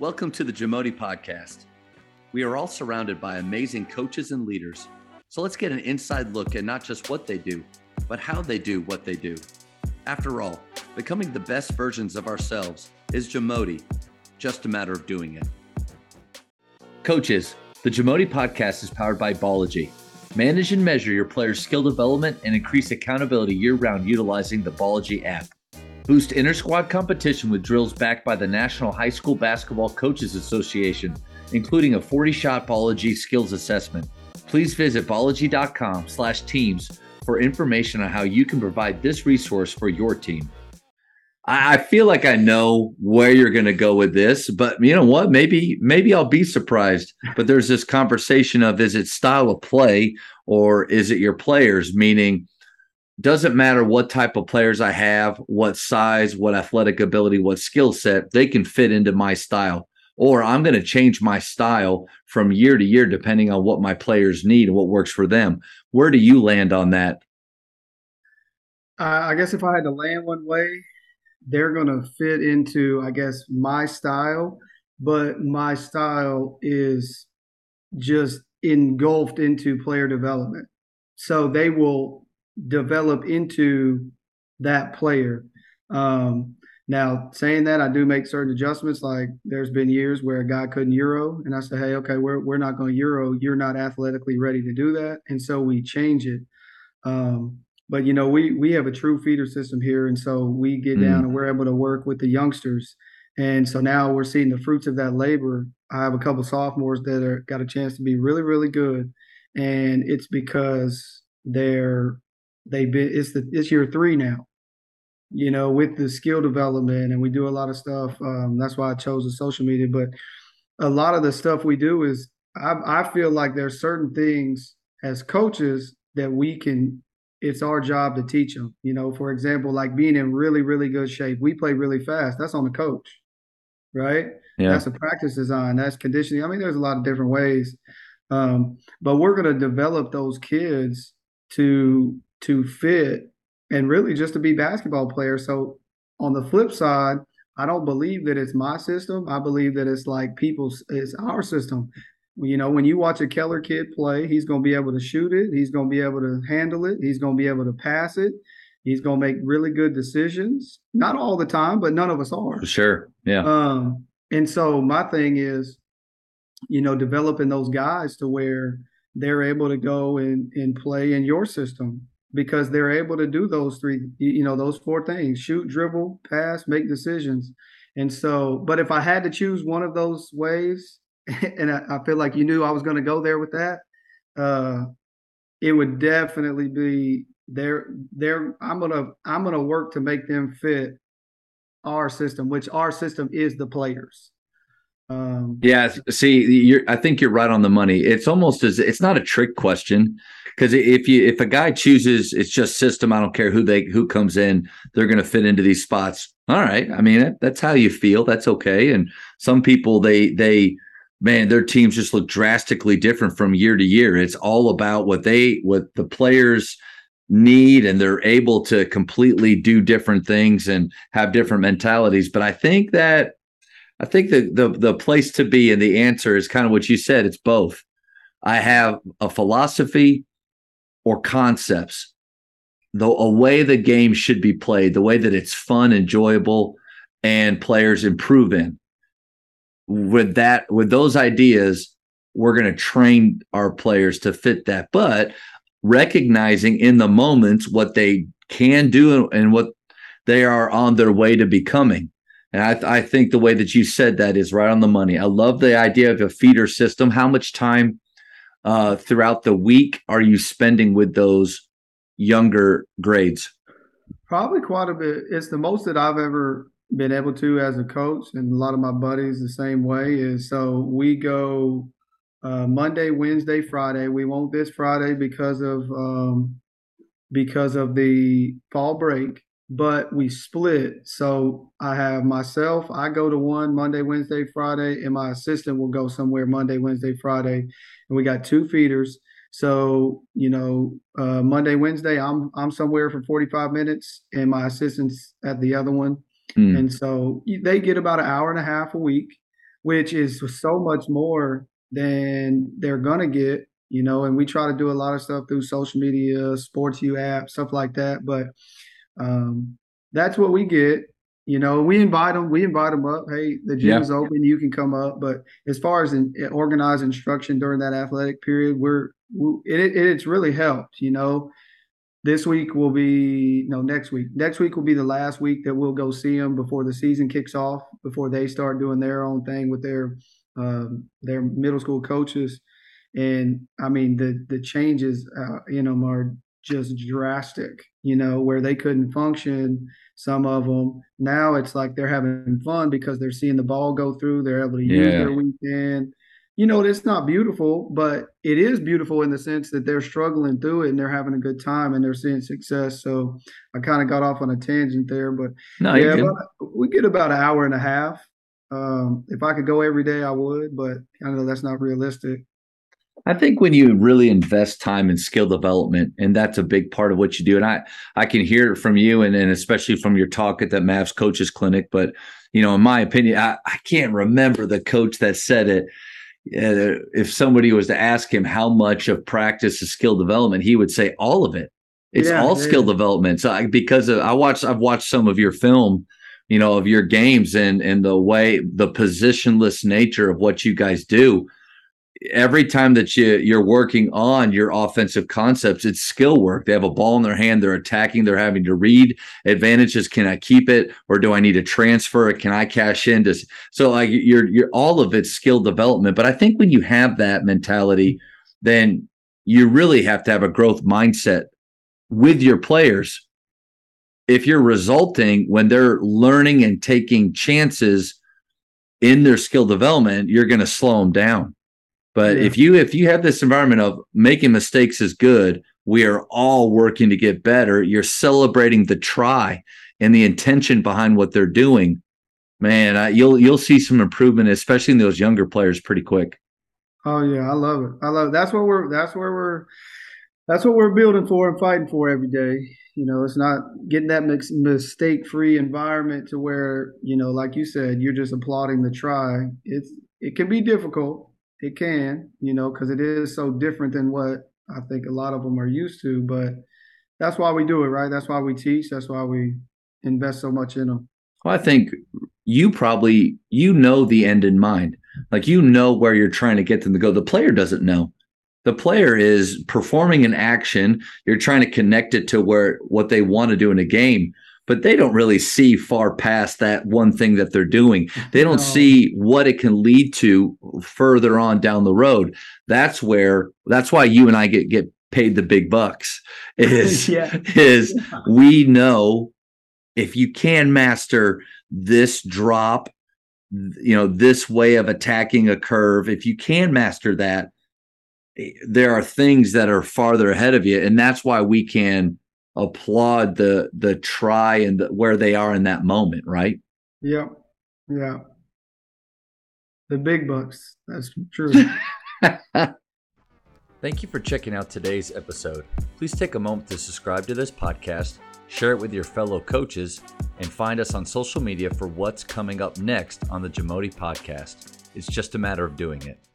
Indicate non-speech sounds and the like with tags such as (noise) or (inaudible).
Welcome to the Jamodi Podcast. We are all surrounded by amazing coaches and leaders. So let's get an inside look at not just what they do, but how they do what they do. After all, becoming the best versions of ourselves is Jamodi, just a matter of doing it. Coaches, the Jamodi Podcast is powered by Ballogy. Manage and measure your players' skill development and increase accountability year round utilizing the Ballogy app. Boost inter squad competition with drills backed by the National High School Basketball Coaches Association, including a 40 shot Ballogy skills assessment. Please visit ballogy.com slash teams for information on how you can provide this resource for your team. I feel like I know where you're going to go with this, but you know what? Maybe maybe I'll be surprised. But there's this conversation of is it style of play or is it your players? Meaning, doesn't matter what type of players I have, what size, what athletic ability, what skill set, they can fit into my style. Or I'm going to change my style from year to year depending on what my players need and what works for them. Where do you land on that? Uh, I guess if I had to land one way, they're going to fit into, I guess, my style, but my style is just engulfed into player development. So they will develop into that player. Um, now, saying that, I do make certain adjustments. Like there's been years where a guy couldn't euro, and I say, hey, okay, we're we're not going to euro. You're not athletically ready to do that, and so we change it. Um, but you know, we we have a true feeder system here, and so we get mm. down and we're able to work with the youngsters. And so now we're seeing the fruits of that labor. I have a couple sophomores that are got a chance to be really, really good, and it's because they're they've been it's the it's year three now you know with the skill development and we do a lot of stuff um, that's why i chose the social media but a lot of the stuff we do is I, I feel like there's certain things as coaches that we can it's our job to teach them you know for example like being in really really good shape we play really fast that's on the coach right yeah. that's a practice design that's conditioning i mean there's a lot of different ways um, but we're going to develop those kids to to fit and really just to be basketball players. So on the flip side, I don't believe that it's my system. I believe that it's like people's it's our system. You know, when you watch a Keller kid play, he's going to be able to shoot it. He's going to be able to handle it. He's going to be able to pass it. He's going to make really good decisions. Not all the time, but none of us are. Sure. Yeah. Um, and so my thing is, you know, developing those guys to where they're able to go and, and play in your system because they're able to do those three, you know, those four things shoot, dribble, pass, make decisions. And so, but if I had to choose one of those ways, (laughs) and I, I feel like you knew I was going to go there with that, uh, it would definitely be there. There, I'm gonna I'm gonna work to make them fit our system, which our system is the players. Um, yeah, see, I think you're right on the money. It's almost as it's not a trick question because if you if a guy chooses it's just system, I don't care who they who comes in, they're going to fit into these spots. All right, I mean that, that's how you feel. That's okay. And some people they they man their teams just look drastically different from year to year. It's all about what they what the players need and they're able to completely do different things and have different mentalities. But I think that I think the the the place to be and the answer is kind of what you said. It's both. I have a philosophy or concepts, the a way the game should be played, the way that it's fun, enjoyable, and players improve in. With that, with those ideas, we're going to train our players to fit that. But recognizing in the moments what they can do and what they are on their way to becoming. And I, I think the way that you said that is right on the money. I love the idea of a feeder system. How much time uh, throughout the week are you spending with those younger grades? Probably quite a bit. It's the most that I've ever been able to as a coach, and a lot of my buddies the same way. Is so we go uh, Monday, Wednesday, Friday. We won't this Friday because of um, because of the fall break, but we split. So I have myself, I go to one Monday, Wednesday, Friday, and my assistant will go somewhere Monday, Wednesday, Friday. And we got two feeders. So, you know, uh, Monday, Wednesday, I'm I'm somewhere for 45 minutes and my assistant's at the other one. Mm. And so they get about an hour and a half a week which is so much more than they're gonna get, you know. And we try to do a lot of stuff through social media, Sports U app, stuff like that. But um, that's what we get. You know, we invite them. We invite them up. Hey, the gym yeah. is open. You can come up. But as far as in, organized instruction during that athletic period, we're it, it, it's really helped. You know, this week will be no next week. Next week will be the last week that we'll go see them before the season kicks off. Before they start doing their own thing with their um, their middle school coaches. And I mean the the changes uh, in them are just drastic. You know where they couldn't function. Some of them now it's like they're having fun because they're seeing the ball go through. They're able to yeah. use their weekend you know, it's not beautiful, but it is beautiful in the sense that they're struggling through it and they're having a good time and they're seeing success. So I kind of got off on a tangent there, but no, yeah, about, we get about an hour and a half. Um, if I could go every day, I would, but I know that's not realistic. I think when you really invest time in skill development, and that's a big part of what you do, and I I can hear it from you, and, and especially from your talk at that Mavs coaches clinic. But you know, in my opinion, I, I can't remember the coach that said it uh, if somebody was to ask him how much of practice is skill development, he would say all of it. It's yeah, all skill development. So I, because of, I watched, I've watched some of your film, you know, of your games and and the way the positionless nature of what you guys do every time that you you're working on your offensive concepts it's skill work. They have a ball in their hand they're attacking they're having to read advantages. Can i keep it or do i need to transfer it? Can i cash in? So like you're you're all of it's skill development. But i think when you have that mentality then you really have to have a growth mindset with your players. If you're resulting when they're learning and taking chances in their skill development you're going to slow them down but yeah. if you if you have this environment of making mistakes is good, we are all working to get better. You're celebrating the try and the intention behind what they're doing. Man, I, you'll you'll see some improvement, especially in those younger players, pretty quick. Oh yeah, I love it. I love it. that's what we're that's where we're that's what we're building for and fighting for every day. You know, it's not getting that mistake free environment to where you know, like you said, you're just applauding the try. It's it can be difficult, it can, you know, because it is so different than what I think a lot of them are used to. But that's why we do it, right? That's why we teach. That's why we invest so much in them. Well, I think you probably you know the end in mind. Like you know where you're trying to get them to go. The player doesn't know. The player is performing an action. You're trying to connect it to where what they want to do in a game but they don't really see far past that one thing that they're doing. They don't no. see what it can lead to further on down the road. That's where that's why you and I get get paid the big bucks. (laughs) Is yeah. is we know if you can master this drop, you know, this way of attacking a curve, if you can master that, eh, there are things that are farther ahead of you. And that's why we can applaud the the try and the, where they are in that moment, right? Yeah, yeah. The big bucks. That's true. (laughs) Thank you for checking out today's episode. Please take a moment to subscribe to this podcast, share it with your fellow coaches, and find us on social media for what's coming up next on the Jamodi podcast. It's just a matter of doing it.